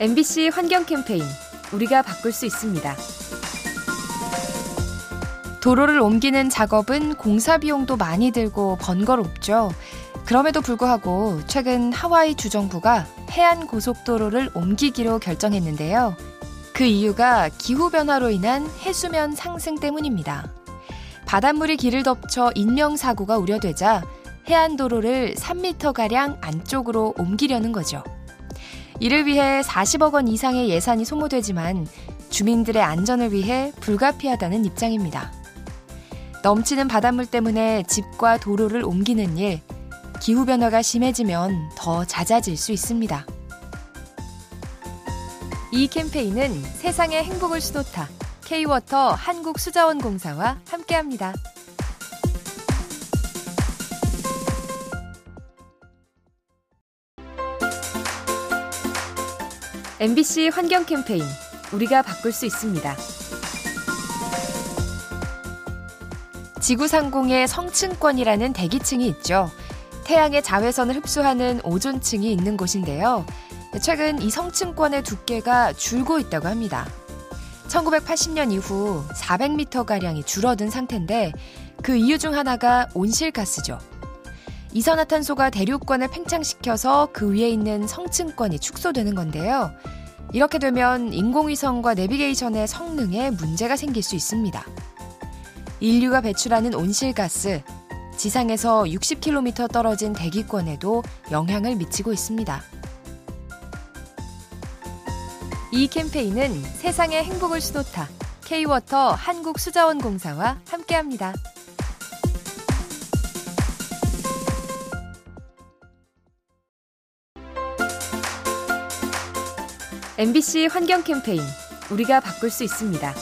MBC 환경 캠페인 우리가 바꿀 수 있습니다. 도로를 옮기는 작업은 공사 비용도 많이 들고 번거롭죠. 그럼에도 불구하고 최근 하와이 주정부가 해안 고속도로를 옮기기로 결정했는데요. 그 이유가 기후변화로 인한 해수면 상승 때문입니다. 바닷물이 길을 덮쳐 인명사고가 우려되자 해안도로를 3m가량 안쪽으로 옮기려는 거죠. 이를 위해 40억 원 이상의 예산이 소모되지만 주민들의 안전을 위해 불가피하다는 입장입니다. 넘치는 바닷물 때문에 집과 도로를 옮기는 일, 기후변화가 심해지면 더 잦아질 수 있습니다. 이 캠페인은 세상의 행복을 수놓다 K-워터 한국수자원공사와 함께합니다. MBC 환경 캠페인 우리가 바꿀 수 있습니다. 지구 상공에 성층권이라는 대기층이 있죠. 태양의 자외선을 흡수하는 오존층이 있는 곳인데요. 최근 이 성층권의 두께가 줄고 있다고 합니다. 1980년 이후 400m가량이 줄어든 상태인데 그 이유 중 하나가 온실가스죠. 이산화탄소가 대륙권을 팽창시켜서 그 위에 있는 성층권이 축소되는 건데요. 이렇게 되면 인공위성과 내비게이션의 성능에 문제가 생길 수 있습니다. 인류가 배출하는 온실가스, 지상에서 60km 떨어진 대기권에도 영향을 미치고 있습니다. 이 캠페인은 세상의 행복을 수놓다 K-워터 한국수자원공사와 함께합니다. MBC 환경 캠페인 우리가 바꿀 수 있습니다.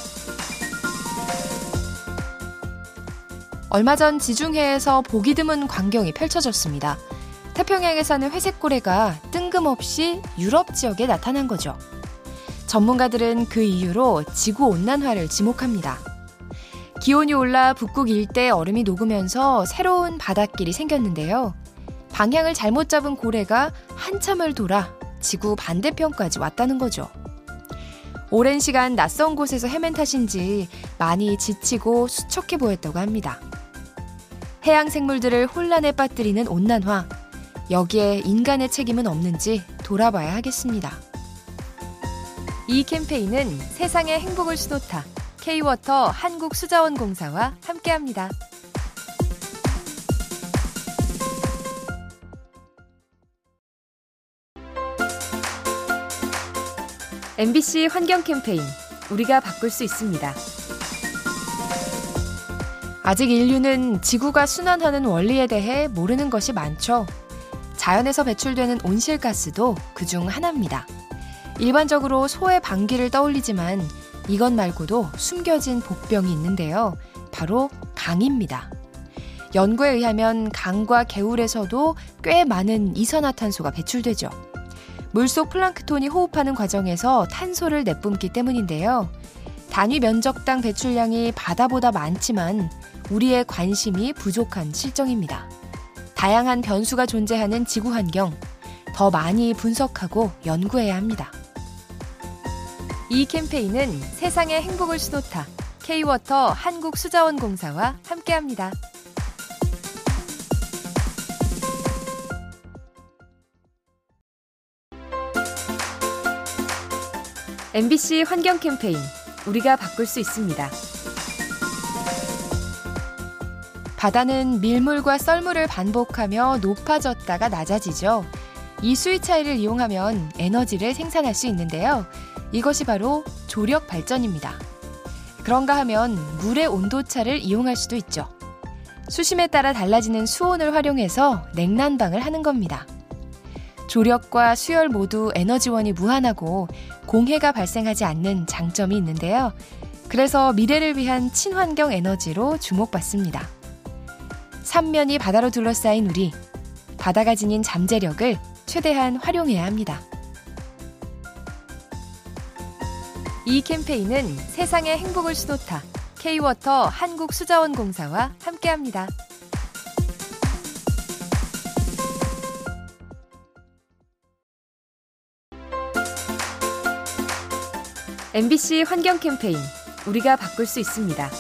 얼마 전 지중해에서 보기 드문 광경이 펼쳐졌습니다. 태평양에 사는 회색 고래가 뜬금없이 유럽 지역에 나타난 거죠. 전문가들은 그 이유로 지구 온난화를 지목합니다. 기온이 올라 북극 일대 얼음이 녹으면서 새로운 바닷길이 생겼는데요. 방향을 잘못 잡은 고래가 한참을 돌아 지구 반대편까지 왔다는 거죠. 오랜 시간 낯선 곳에서 헤맨 탓인지 많이 지치고 수척해 보였다고 합니다. 해양 생물들을 혼란에 빠뜨리는 온난화. 여기에 인간의 책임은 없는지 돌아봐야 하겠습니다. 이 캠페인은 세상의 행복을 수놓다 K-워터 한국수자원공사와 함께합니다. MBC 환경 캠페인 우리가 바꿀 수 있습니다. 아직 인류는 지구가 순환하는 원리에 대해 모르는 것이 많죠. 자연에서 배출되는 온실가스도 그 중 하나입니다. 일반적으로 소의 방귀를 떠올리지만 이것 말고도 숨겨진 복병이 있는데요. 바로 강입니다. 연구에 의하면 강과 개울에서도 꽤 많은 이산화탄소가 배출되죠. 물속 플랑크톤이 호흡하는 과정에서 탄소를 내뿜기 때문인데요. 단위 면적당 배출량이 바다보다 많지만 우리의 관심이 부족한 실정입니다. 다양한 변수가 존재하는 지구 환경, 더 많이 분석하고 연구해야 합니다. 이 캠페인은 세상의 행복을 수놓다 K-워터 한국수자원공사와 함께합니다. MBC 환경 캠페인 우리가 바꿀 수 있습니다. 바다는 밀물과 썰물을 반복하며 높아졌다가 낮아지죠. 이 수위 차이를 이용하면 에너지를 생산할 수 있는데요. 이것이 바로 조력 발전입니다. 그런가 하면 물의 온도차를 이용할 수도 있죠. 수심에 따라 달라지는 수온을 활용해서 냉난방을 하는 겁니다. 조력과 수열 모두 에너지원이 무한하고 공해가 발생하지 않는 장점이 있는데요. 그래서 미래를 위한 친환경 에너지로 주목받습니다. 삼면이 바다로 둘러싸인 우리, 바다가 지닌 잠재력을 최대한 활용해야 합니다. 이 캠페인은 세상의 행복을 수놓다 K-워터 한국수자원공사와 함께합니다. MBC 환경 캠페인 우리가 바꿀 수 있습니다.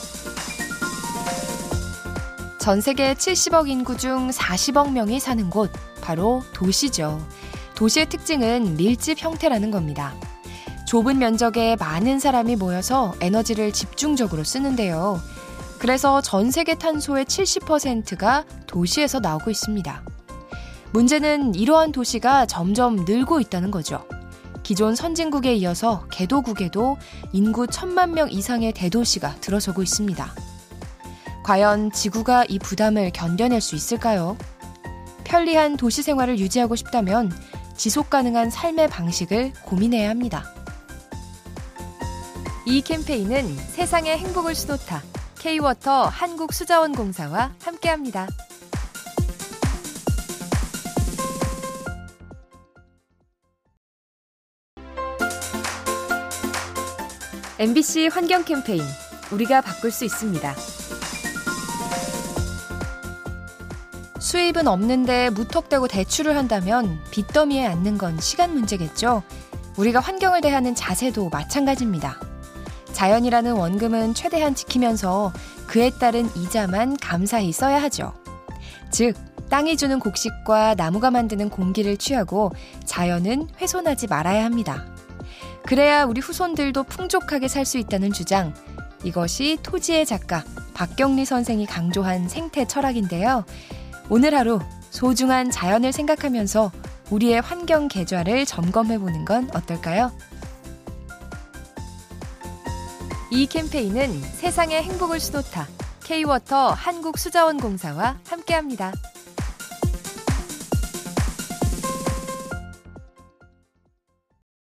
전 세계 70억 인구 중 40억 명이 사는 곳, 바로 도시죠. 도시의 특징은 밀집 형태라는 겁니다. 좁은 면적에 많은 사람이 모여서 에너지를 집중적으로 쓰는데요. 그래서 전 세계 탄소의 70%가 도시에서 나오고 있습니다. 문제는 이러한 도시가 점점 늘고 있다는 거죠. 기존 선진국에 이어서 개도국에도 인구 천만 명 이상의 대도시가 들어서고 있습니다. 과연 지구가 이 부담을 견뎌낼 수 있을까요? 편리한 도시 생활을 유지하고 싶다면 지속 가능한 삶의 방식을 고민해야 합니다. 이 캠페인은 세상의 행복을 수놓다 K-워터 한국수자원공사와 함께합니다. MBC 환경 캠페인 우리가 바꿀 수 있습니다. 수입은 없는데 무턱대고 대출을 한다면 빚더미에 앉는 건 시간 문제겠죠. 우리가 환경을 대하는 자세도 마찬가지입니다. 자연이라는 원금은 최대한 지키면서 그에 따른 이자만 감사히 써야 하죠. 즉, 땅이 주는 곡식과 나무가 만드는 공기를 취하고 자연은 훼손하지 말아야 합니다. 그래야 우리 후손들도 풍족하게 살 수 있다는 주장. 이것이 토지의 작가 박경리 선생이 강조한 생태 철학인데요. 오늘 하루 소중한 자연을 생각하면서 우리의 환경 계좌를 점검해 보는 건 어떨까요? 이 캠페인은 세상의 행복을 수놓다 K-워터 한국수자원공사와 함께합니다.